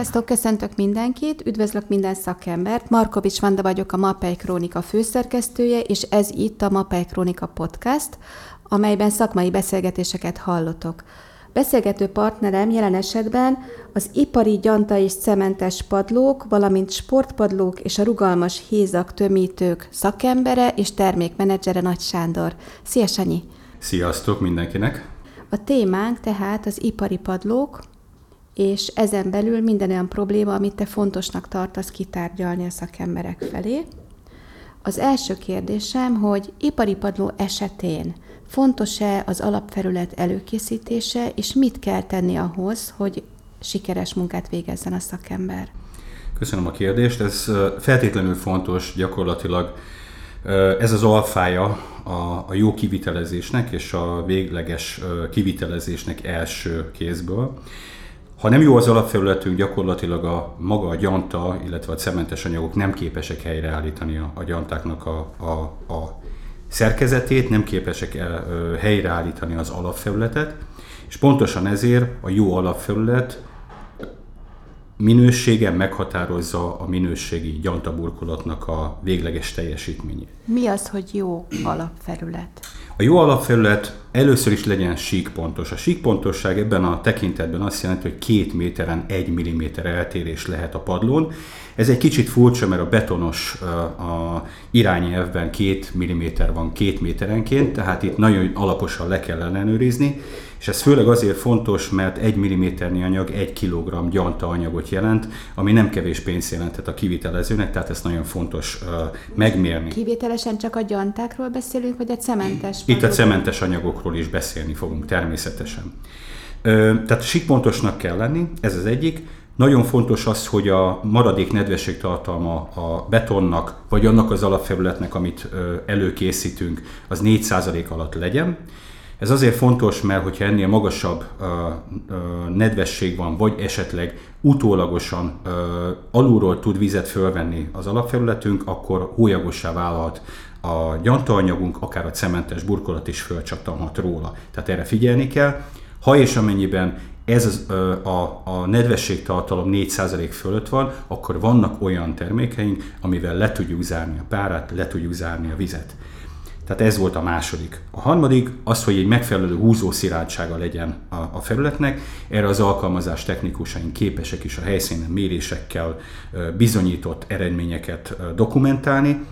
Sziasztok, köszöntök mindenkit, üdvözlök minden szakembert. Markovics Vanda vagyok, a Mapei Krónika főszerkesztője, és ez itt a Mapei Krónika podcast, amelyben szakmai beszélgetéseket hallotok. Beszélgető partnerem jelen esetben az ipari gyanta és cementes padlók, valamint sportpadlók és a rugalmas hézak tömítők szakembere és termékmenedzsere Nagy Sándor. Szia Sanyi! Sziasztok mindenkinek! A témánk tehát az ipari padlók, és ezen belül minden olyan probléma, amit te fontosnak tartasz kitárgyalni a szakemberek felé. Az első kérdésem, hogy ipari padló esetén fontos-e az alapfelület előkészítése, és mit kell tenni ahhoz, hogy sikeres munkát végezzen a szakember? Köszönöm a kérdést. Ez feltétlenül fontos gyakorlatilag. Ez az alfája a, a jó kivitelezésnek és a végleges kivitelezésnek első kézből. Ha nem jó az alapfelületünk, gyakorlatilag a maga a gyanta, illetve a cementes anyagok nem képesek helyreállítani a, a gyantáknak a, a, a szerkezetét, nem képesek el, ö, helyreállítani az alapfelületet, és pontosan ezért a jó alapfelület minősége meghatározza a minőségi gyantaburkolatnak a végleges teljesítményét. Mi az, hogy jó alapfelület? A jó alapfelület először is legyen síkpontos. A síkpontosság ebben a tekintetben azt jelenti, hogy két méteren egy milliméter eltérés lehet a padlón. Ez egy kicsit furcsa, mert a betonos a irányelvben két milliméter van két méterenként, tehát itt nagyon alaposan le kell ellenőrizni, és ez főleg azért fontos, mert egy milliméternyi anyag egy kilogramm gyanta anyagot jelent, ami nem kevés pénzt jelentett a kivitelezőnek, tehát ezt nagyon fontos uh, megmérni. Kivételesen csak a gyantákról beszélünk, vagy a cementes? Itt a cementes anyagokról is beszélni fogunk természetesen. Uh, tehát sikpontosnak kell lenni, ez az egyik. Nagyon fontos az, hogy a maradék nedvességtartalma a betonnak, vagy annak az alapfelületnek, amit előkészítünk, az 4% alatt legyen. Ez azért fontos, mert hogyha ennél magasabb uh, uh, nedvesség van, vagy esetleg utólagosan uh, alulról tud vizet fölvenni az alapfelületünk, akkor hólyagosá válhat a gyantaanyagunk, akár a cementes burkolat is fölcsattanhat róla. Tehát erre figyelni kell. Ha és amennyiben ez az, a, a nedvességtartalom 4% fölött van, akkor vannak olyan termékeink, amivel le tudjuk zárni a párát, le tudjuk zárni a vizet. Tehát ez volt a második. A harmadik az, hogy egy megfelelő húzó szilárdsága legyen a, a felületnek. Erre az alkalmazás technikusaink képesek is a helyszínen mérésekkel bizonyított eredményeket dokumentálni.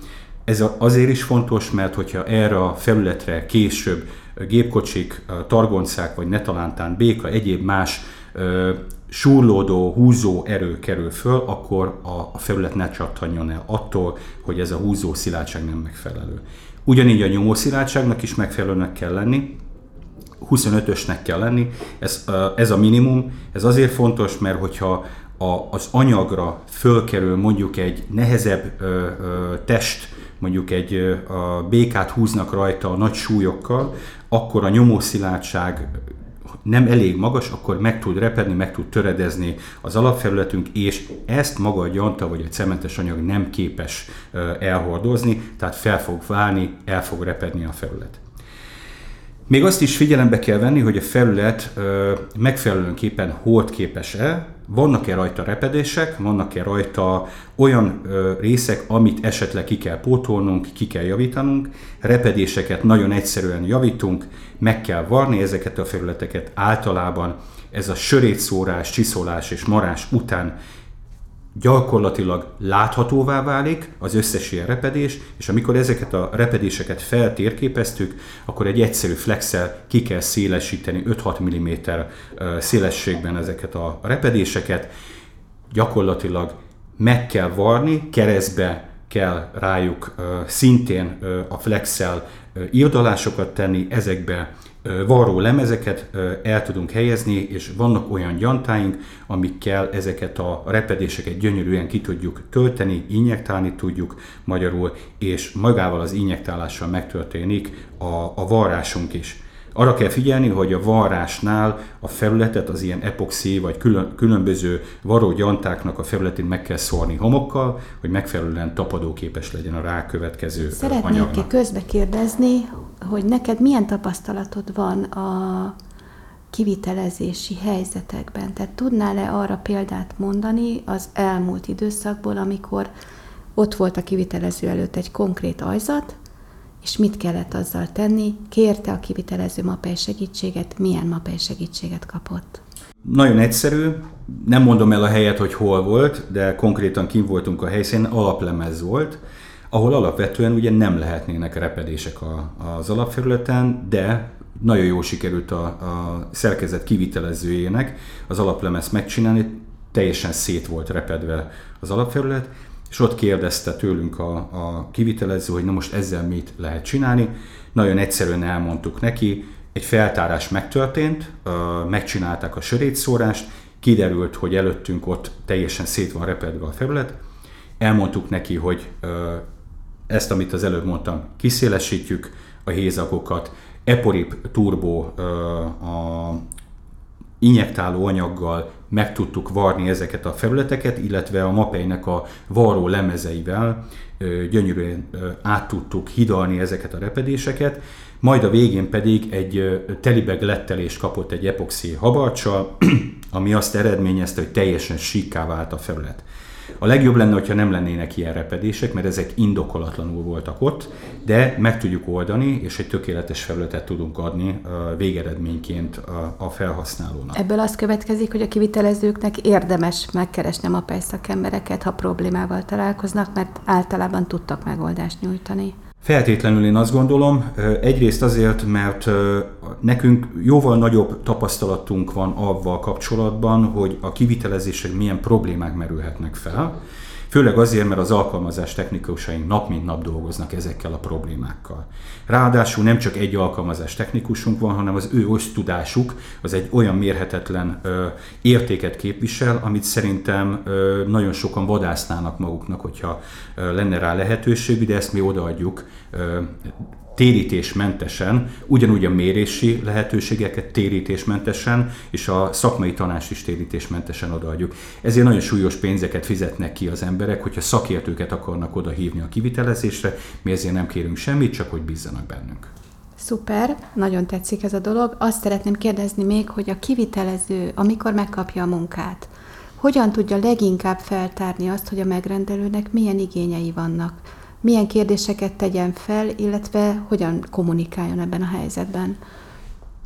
Ez azért is fontos, mert hogyha erre a felületre később gépkocsik, targoncák vagy netalántán béka, egyéb más súrlódó, húzó erő kerül föl, akkor a, a felület ne csattanjon el attól, hogy ez a húzó szilárdság nem megfelelő. Ugyanígy a nyomószilárdságnak is megfelelőnek kell lenni, 25-ösnek kell lenni, ez, ez a minimum, ez azért fontos, mert hogyha a, az anyagra fölkerül mondjuk egy nehezebb ö, ö, test, mondjuk egy ö, a békát húznak rajta a nagy súlyokkal, akkor a nyomószilárdság nem elég magas, akkor meg tud repedni, meg tud töredezni az alapfelületünk, és ezt maga a gyanta vagy a cementes anyag nem képes elhordozni, tehát fel fog válni, el fog repedni a felület. Még azt is figyelembe kell venni, hogy a felület megfelelőképpen hordképes-e, vannak-e rajta repedések, vannak-e rajta olyan ö, részek, amit esetleg ki kell pótolnunk, ki kell javítanunk, repedéseket nagyon egyszerűen javítunk, meg kell varni ezeket a felületeket. Általában, ez a sörétszórás, csiszolás és marás után gyakorlatilag láthatóvá válik az összes ilyen repedés, és amikor ezeket a repedéseket feltérképeztük, akkor egy egyszerű flexel ki kell szélesíteni 5-6 mm szélességben ezeket a repedéseket, gyakorlatilag meg kell varni, keresztbe kell rájuk szintén a flexel írdalásokat tenni, ezekbe varró lemezeket el tudunk helyezni, és vannak olyan gyantáink, amikkel ezeket a repedéseket gyönyörűen ki tudjuk tölteni, injektálni tudjuk magyarul, és magával az injektálással megtörténik a, a varrásunk is. Arra kell figyelni, hogy a varrásnál a felületet, az ilyen epoxi vagy külön, különböző varó gyantáknak a felületén meg kell szórni homokkal, hogy megfelelően tapadóképes legyen a rákövetkező Szeretnék anyagnak. közbe kérdezni, hogy neked milyen tapasztalatod van a kivitelezési helyzetekben? Tehát tudnál-e arra példát mondani az elmúlt időszakból, amikor ott volt a kivitelező előtt egy konkrét ajzat, és mit kellett azzal tenni? Kérte a kivitelező mapei segítséget, milyen mapei segítséget kapott? Nagyon egyszerű, nem mondom el a helyet, hogy hol volt, de konkrétan kim voltunk a helyszínen, alaplemez volt, ahol alapvetően ugye nem lehetnének repedések a, az alapfelületen, de nagyon jó sikerült a, a szerkezet kivitelezőjének az alaplemez megcsinálni, teljesen szét volt repedve az alapfelület, és ott kérdezte tőlünk a, a kivitelező, hogy na most ezzel mit lehet csinálni. Nagyon egyszerűen elmondtuk neki, egy feltárás megtörtént, megcsinálták a sörétszórást, kiderült, hogy előttünk ott teljesen szét van repedve a felület, elmondtuk neki, hogy ezt, amit az előbb mondtam, kiszélesítjük a hézakokat, Eporip Turbo a injektáló anyaggal meg tudtuk varni ezeket a felületeket, illetve a mapeinek a varró lemezeivel gyönyörűen át tudtuk hidalni ezeket a repedéseket, majd a végén pedig egy telibeg lettelést kapott egy epoxi habarcsal, ami azt eredményezte, hogy teljesen síkká vált a felület. A legjobb lenne, hogyha nem lennének ilyen repedések, mert ezek indokolatlanul voltak ott, de meg tudjuk oldani, és egy tökéletes felületet tudunk adni végeredményként a felhasználónak. Ebből az következik, hogy a kivitelezőknek érdemes megkeresni a szakembereket, ha problémával találkoznak, mert általában tudtak megoldást nyújtani. Feltétlenül én azt gondolom, egyrészt azért, mert nekünk jóval nagyobb tapasztalatunk van avval kapcsolatban, hogy a kivitelezések milyen problémák merülhetnek fel, Főleg azért, mert az alkalmazás technikusaink nap mint nap dolgoznak ezekkel a problémákkal. Ráadásul nem csak egy alkalmazás technikusunk van, hanem az ő osztudásuk az egy olyan mérhetetlen ö, értéket képvisel, amit szerintem ö, nagyon sokan vadásznának maguknak, hogyha ö, lenne rá lehetőség, de ezt mi odaadjuk ö, térítésmentesen, ugyanúgy a mérési lehetőségeket térítésmentesen, és a szakmai tanást is térítésmentesen odaadjuk. Ezért nagyon súlyos pénzeket fizetnek ki az emberek, hogyha szakértőket akarnak oda hívni a kivitelezésre, mi ezért nem kérünk semmit, csak hogy bízzanak bennünk. Szuper, nagyon tetszik ez a dolog. Azt szeretném kérdezni még, hogy a kivitelező, amikor megkapja a munkát, hogyan tudja leginkább feltárni azt, hogy a megrendelőnek milyen igényei vannak? Milyen kérdéseket tegyen fel, illetve hogyan kommunikáljon ebben a helyzetben.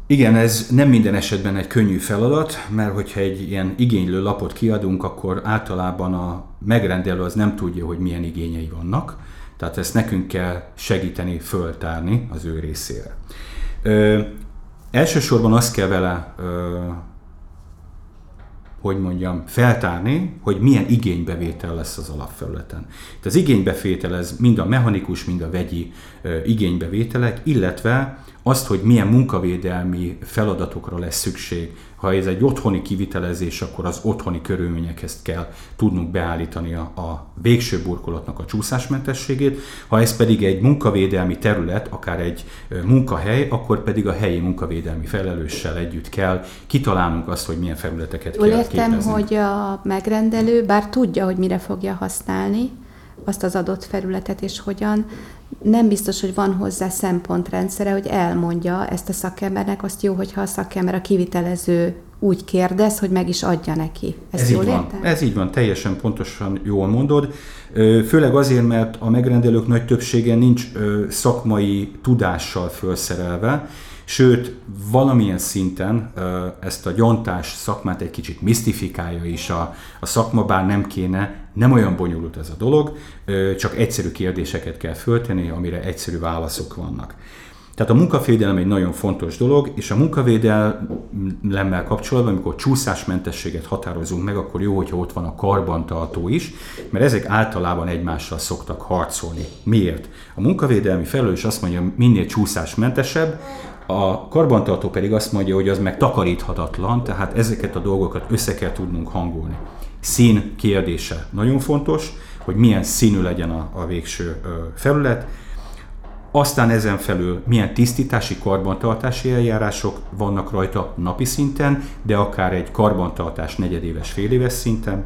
Igen, ez nem minden esetben egy könnyű feladat, mert hogyha egy ilyen igénylő lapot kiadunk, akkor általában a megrendelő az nem tudja, hogy milyen igényei vannak, tehát ezt nekünk kell segíteni, föltárni az ő részére. Ö, elsősorban azt kell vele ö, hogy mondjam, feltárni, hogy milyen igénybevétel lesz az alapfelületen. Itt az igénybevétel ez mind a mechanikus, mind a vegyi igénybevételek, illetve azt, hogy milyen munkavédelmi feladatokra lesz szükség. Ha ez egy otthoni kivitelezés, akkor az otthoni körülményekhez kell tudnunk beállítani a, a végső burkolatnak a csúszásmentességét. Ha ez pedig egy munkavédelmi terület, akár egy munkahely, akkor pedig a helyi munkavédelmi felelőssel együtt kell kitalálnunk azt, hogy milyen felületeket Jól kell értem, képezni. hogy a megrendelő, bár tudja, hogy mire fogja használni, azt az adott felületet, és hogyan, nem biztos, hogy van hozzá szempontrendszere, hogy elmondja ezt a szakembernek, azt jó, hogyha a szakember a kivitelező úgy kérdez, hogy meg is adja neki. Ezt Ez jól így van. Értem? Ez így van, teljesen pontosan jól mondod. Főleg azért, mert a megrendelők nagy többsége nincs szakmai tudással felszerelve, Sőt, valamilyen szinten ezt a gyantás szakmát egy kicsit misztifikálja is a, a szakma, bár nem kéne, nem olyan bonyolult ez a dolog, csak egyszerű kérdéseket kell föltenni, amire egyszerű válaszok vannak. Tehát a munkavédelem egy nagyon fontos dolog, és a munkavédelemmel kapcsolatban, amikor csúszásmentességet határozunk meg, akkor jó, hogyha ott van a karbantartó is, mert ezek általában egymással szoktak harcolni. Miért? A munkavédelmi felelős azt mondja, minél csúszásmentesebb, a karbantartó pedig azt mondja, hogy az meg takaríthatatlan, tehát ezeket a dolgokat össze kell tudnunk hangolni. Szín kérdése nagyon fontos, hogy milyen színű legyen a, a végső felület, aztán ezen felül milyen tisztítási, karbantartási eljárások vannak rajta napi szinten, de akár egy karbantartás negyedéves, féléves szinten.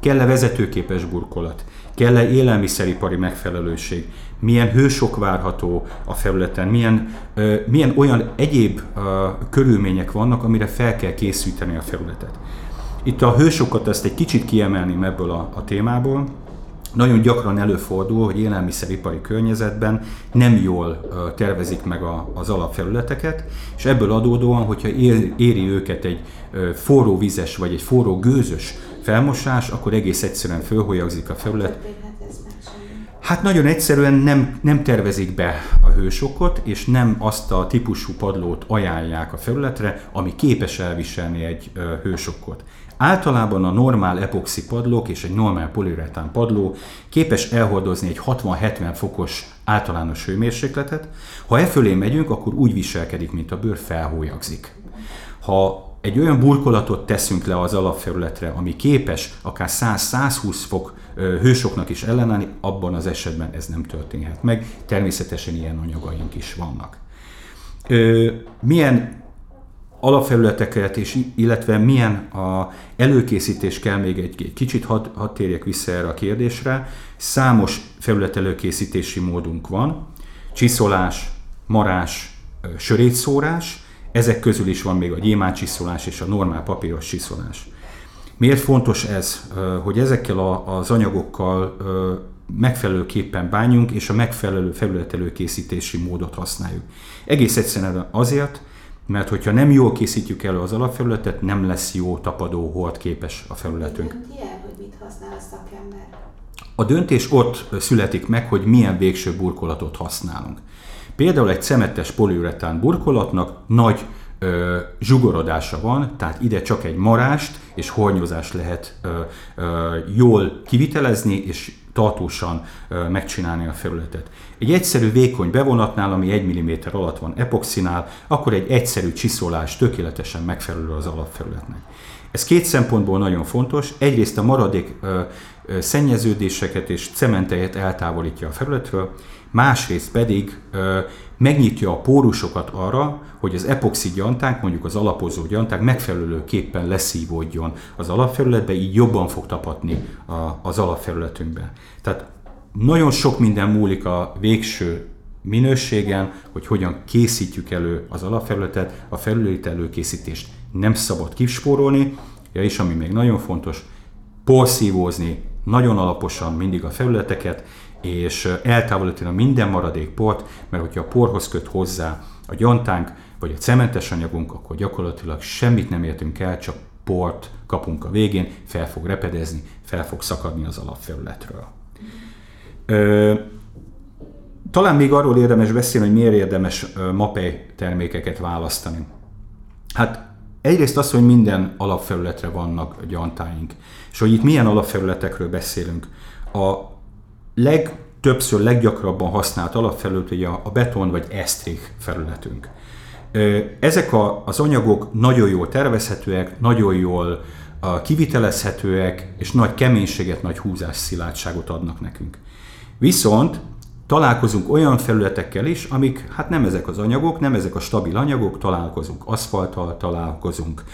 kell-e vezetőképes burkolat, kell-e élelmiszeripari megfelelőség, milyen hősok várható a felületen, milyen, milyen olyan egyéb körülmények vannak, amire fel kell készíteni a felületet. Itt a hősokat ezt egy kicsit kiemelném ebből a, a témából. Nagyon gyakran előfordul, hogy élelmiszeripari környezetben nem jól tervezik meg a, az alapfelületeket, és ebből adódóan, hogyha éri őket egy forró vizes vagy egy forró gőzös felmosás, akkor egész egyszerűen fölholyagzik a felület, Hát nagyon egyszerűen nem, nem tervezik be a hősokot, és nem azt a típusú padlót ajánlják a felületre, ami képes elviselni egy hősokot. Általában a normál epoxi padlók és egy normál poliuretán padló képes elhordozni egy 60-70 fokos általános hőmérsékletet. Ha e fölé megyünk, akkor úgy viselkedik, mint a bőr felhólyagzik. Ha egy olyan burkolatot teszünk le az alapfelületre, ami képes akár 100-120 fok hősoknak is ellenállni, abban az esetben ez nem történhet meg. Természetesen ilyen anyagaink is vannak. Milyen alapfelületeket, és, illetve milyen a előkészítés kell még egy, egy kicsit, hadd had térjek vissza erre a kérdésre. Számos felület előkészítési módunk van, csiszolás, marás, sörétszórás, ezek közül is van még a gyémáncsiszolás és a normál papíros csiszolás. Miért fontos ez, hogy ezekkel az anyagokkal megfelelőképpen bánjunk, és a megfelelő felületelőkészítési módot használjuk. Egész egyszerűen azért, mert hogyha nem jól készítjük elő az alapfelületet, nem lesz jó tapadó hold képes a felületünk. Ilyen, hogy mit használ a szakember? A döntés ott születik meg, hogy milyen végső burkolatot használunk. Például egy cemetes poliuretán burkolatnak nagy ö, zsugorodása van, tehát ide csak egy marást és hornyozást lehet ö, ö, jól kivitelezni és tartósan ö, megcsinálni a felületet. Egy egyszerű vékony bevonatnál, ami 1 mm alatt van epoxinál, akkor egy egyszerű csiszolás tökéletesen megfelelő az alapfelületnek. Ez két szempontból nagyon fontos. Egyrészt a maradék ö, ö, szennyeződéseket és cementejet eltávolítja a felületről, másrészt pedig ö, megnyitja a pórusokat arra, hogy az epoxi gyantánk, mondjuk az alapozó gyantánk megfelelőképpen leszívódjon az alapfelületbe, így jobban fog tapadni a, az alapfelületünkbe. Tehát nagyon sok minden múlik a végső minőségen, hogy hogyan készítjük elő az alapfelületet, a felület előkészítést nem szabad kispórolni, ja, és ami még nagyon fontos, porszívózni nagyon alaposan mindig a felületeket, és eltávolítani minden maradék port, mert hogyha a porhoz köt hozzá a gyantánk, vagy a cementes anyagunk, akkor gyakorlatilag semmit nem értünk el, csak port kapunk a végén, fel fog repedezni, fel fog szakadni az alapfelületről. Ö, talán még arról érdemes beszélni, hogy miért érdemes MAPEI termékeket választani. Hát egyrészt az, hogy minden alapfelületre vannak gyantáink, és hogy itt milyen alapfelületekről beszélünk. A legtöbbször, leggyakrabban használt alapfelület ugye a beton vagy esztrik felületünk. Ezek a, az anyagok nagyon jól tervezhetőek, nagyon jól kivitelezhetőek, és nagy keménységet, nagy húzás szilárdságot adnak nekünk. Viszont találkozunk olyan felületekkel is, amik hát nem ezek az anyagok, nem ezek a stabil anyagok, találkozunk aszfalttal, találkozunk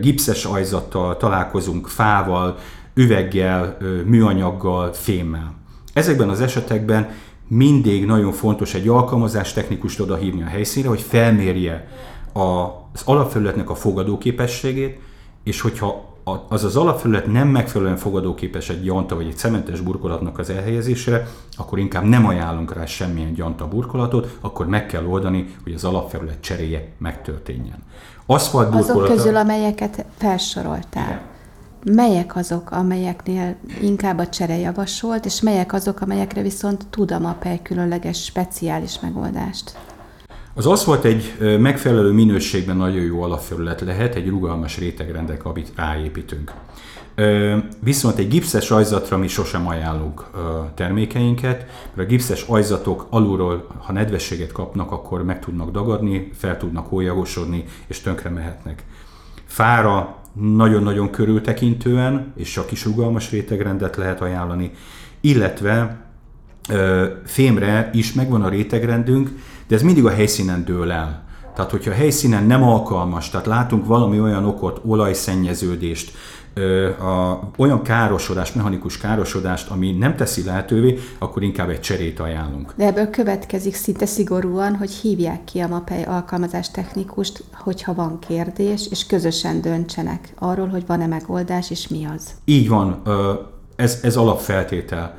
gipszes ajzattal, találkozunk fával, üveggel, műanyaggal, fémmel. Ezekben az esetekben mindig nagyon fontos egy alkalmazás technikust odahívni a helyszínre, hogy felmérje az alapfelületnek a fogadóképességét, és hogyha az az alapfelület nem megfelelően fogadóképes egy gyanta vagy egy cementes burkolatnak az elhelyezésére, akkor inkább nem ajánlunk rá semmilyen gyanta burkolatot, akkor meg kell oldani, hogy az alapfelület cseréje megtörténjen. Aszfalt Azok közül, amelyeket felsoroltál. Igen melyek azok, amelyeknél inkább a csere javasolt, és melyek azok, amelyekre viszont tud a MAPEI különleges, speciális megoldást? Az aszfalt egy megfelelő minőségben nagyon jó alapfelület lehet, egy rugalmas rétegrendek, amit ráépítünk. Viszont egy gipszes ajzatra mi sosem ajánlunk termékeinket, mert a gipszes ajzatok alulról, ha nedvességet kapnak, akkor meg tudnak dagadni, fel tudnak hólyagosodni, és tönkre mehetnek. Fára nagyon-nagyon körültekintően, és csak is rugalmas rétegrendet lehet ajánlani, illetve fémre is megvan a rétegrendünk, de ez mindig a helyszínen dől el. Tehát, hogyha a helyszínen nem alkalmas, tehát látunk valami olyan okot, olajszennyeződést, a, olyan károsodás, mechanikus károsodást, ami nem teszi lehetővé, akkor inkább egy cserét ajánlunk. De ebből következik szinte szigorúan, hogy hívják ki a MAPEI alkalmazás technikust, hogyha van kérdés, és közösen döntsenek arról, hogy van-e megoldás, és mi az. Így van, ez, ez alapfeltétel.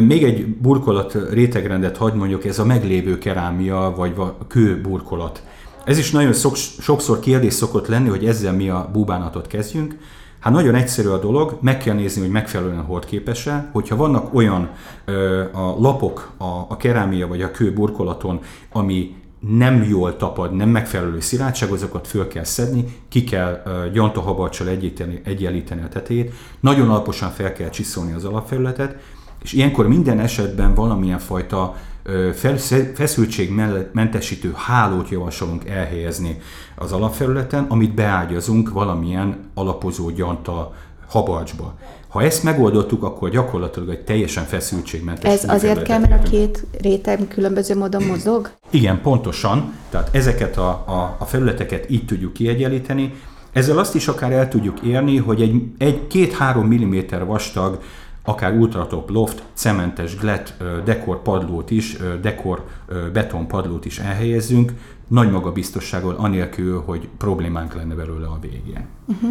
Még egy burkolat rétegrendet hagy mondjuk, ez a meglévő kerámia vagy kő burkolat. Ez is nagyon sokszor kérdés szokott lenni, hogy ezzel mi a búbánatot kezdjünk. Hát nagyon egyszerű a dolog, meg kell nézni, hogy megfelelően hordképes-e. Hogyha vannak olyan ö, a lapok a, a kerámia vagy a kő burkolaton, ami nem jól tapad, nem megfelelő szilárdság, azokat föl kell szedni, ki kell uh, gyantahabarcsal egyenlíteni a tetejét, nagyon alaposan fel kell csiszolni az alapfelületet, és ilyenkor minden esetben valamilyen fajta feszültségmentesítő hálót javasolunk elhelyezni az alapfelületen, amit beágyazunk valamilyen alapozó gyanta habarcsba. Ha ezt megoldottuk, akkor gyakorlatilag egy teljesen feszültségmentes. Ez azért kell, mert a két réteg különböző módon mozog? Igen, pontosan. Tehát ezeket a, a, a felületeket így tudjuk kiegyenlíteni. Ezzel azt is akár el tudjuk érni, hogy egy, egy két-három milliméter vastag akár ultratop loft, cementes glet dekor padlót is, dekor beton padlót is elhelyezzünk, nagy magabiztossággal, anélkül, hogy problémánk lenne belőle a végén. Uh-huh.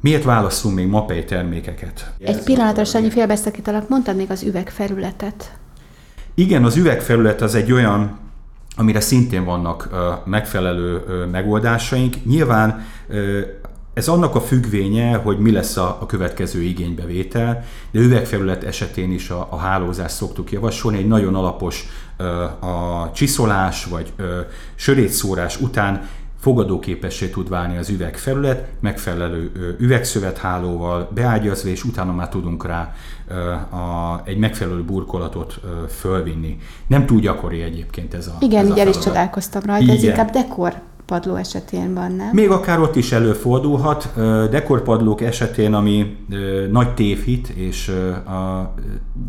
Miért válaszunk még mapei termékeket? Egy pillanatra, Sanyi, félbeszakítalak, mondtad még az üvegfelületet. Igen, az üvegfelület az egy olyan, amire szintén vannak megfelelő megoldásaink. Nyilván ez annak a függvénye, hogy mi lesz a, a következő igénybevétel, de üvegfelület esetén is a, a hálózást szoktuk javasolni, egy nagyon alapos a csiszolás vagy sörétszórás után fogadóképessé tud válni az üvegfelület, megfelelő üvegszövethálóval beágyazva, és utána már tudunk rá a, egy megfelelő burkolatot fölvinni. Nem túl gyakori egyébként ez a Igen, ez így el is csodálkoztam rajta, Igen. ez inkább dekor padló esetén van, nem? Még akár ott is előfordulhat. Dekorpadlók esetén, ami nagy tévhit, és a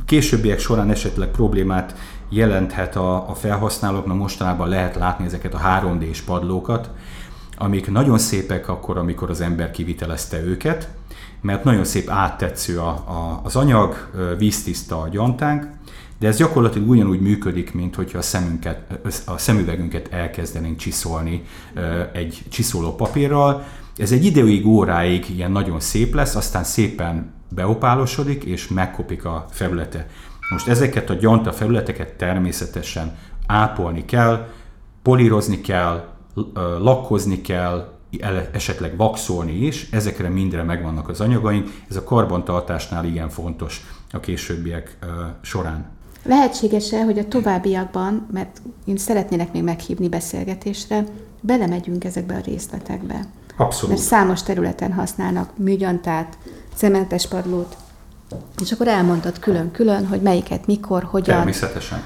későbbiek során esetleg problémát jelenthet a, a felhasználóknak, mostanában lehet látni ezeket a 3D-s padlókat, amik nagyon szépek akkor, amikor az ember kivitelezte őket, mert nagyon szép áttetsző a, az anyag, víztiszta a gyantánk, de ez gyakorlatilag ugyanúgy működik, mint hogyha a, szemünket, a szemüvegünket elkezdenénk csiszolni egy csiszoló papírral. Ez egy ideig, óráig ilyen nagyon szép lesz, aztán szépen beopálosodik, és megkopik a felülete. Most ezeket a gyanta felületeket természetesen ápolni kell, polírozni kell, lakkozni kell, esetleg vaxolni is, ezekre mindre megvannak az anyagaink, ez a karbantartásnál igen fontos a későbbiek során. Lehetséges-e, hogy a továbbiakban, mert én szeretnének még meghívni beszélgetésre, belemegyünk ezekbe a részletekbe? Abszolút. Mert számos területen használnak műgyantát, cementes padlót, és akkor elmondod külön-külön, hogy melyiket, mikor, hogyan. Természetesen.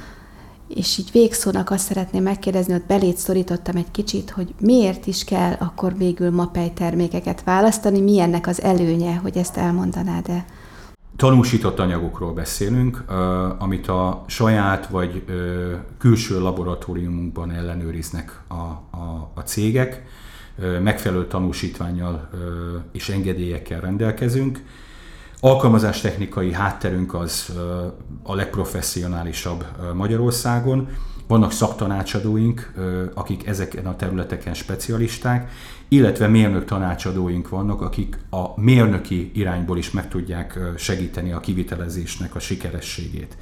És így végszónak azt szeretném megkérdezni, hogy belét szorítottam egy kicsit, hogy miért is kell akkor végül mapej termékeket választani, mi ennek az előnye, hogy ezt elmondanád-e? Tanúsított anyagokról beszélünk, amit a saját vagy külső laboratóriumunkban ellenőriznek a, a, a cégek, megfelelő tanúsítványjal és engedélyekkel rendelkezünk. Alkalmazástechnikai hátterünk az a legprofessionálisabb Magyarországon, vannak szaktanácsadóink, akik ezeken a területeken specialisták, illetve mérnök tanácsadóink vannak, akik a mérnöki irányból is meg tudják segíteni a kivitelezésnek a sikerességét.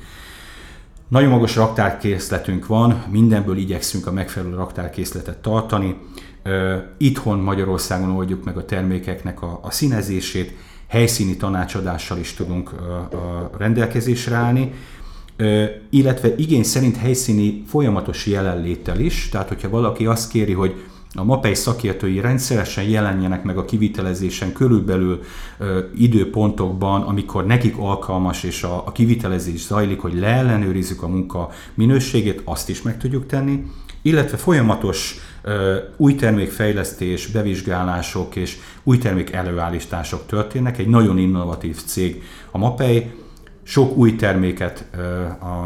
Nagyon magas raktárkészletünk van, mindenből igyekszünk a megfelelő raktárkészletet tartani. Itthon Magyarországon oldjuk meg a termékeknek a, a színezését, helyszíni tanácsadással is tudunk rendelkezésre állni, illetve igény szerint helyszíni folyamatos jelenléttel is, tehát hogyha valaki azt kéri, hogy a MAPEI szakértői rendszeresen jelenjenek meg a kivitelezésen körülbelül ö, időpontokban, amikor nekik alkalmas és a, a kivitelezés zajlik, hogy leellenőrizzük a munka minőségét, azt is meg tudjuk tenni, illetve folyamatos ö, új termékfejlesztés, bevizsgálások és új termék előállítások történnek. Egy nagyon innovatív cég a MAPEI, sok új terméket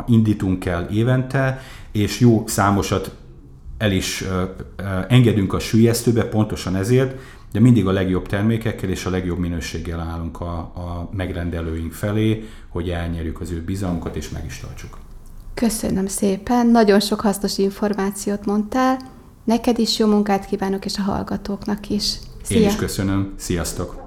indítunk el évente, és jó számosat el is engedünk a sülyeztőbe, pontosan ezért, de mindig a legjobb termékekkel és a legjobb minőséggel állunk a, a megrendelőink felé, hogy elnyerjük az ő bizalmukat és meg is tartsuk. Köszönöm szépen, nagyon sok hasznos információt mondtál. Neked is jó munkát kívánok, és a hallgatóknak is. Szia! Én is köszönöm. Sziasztok!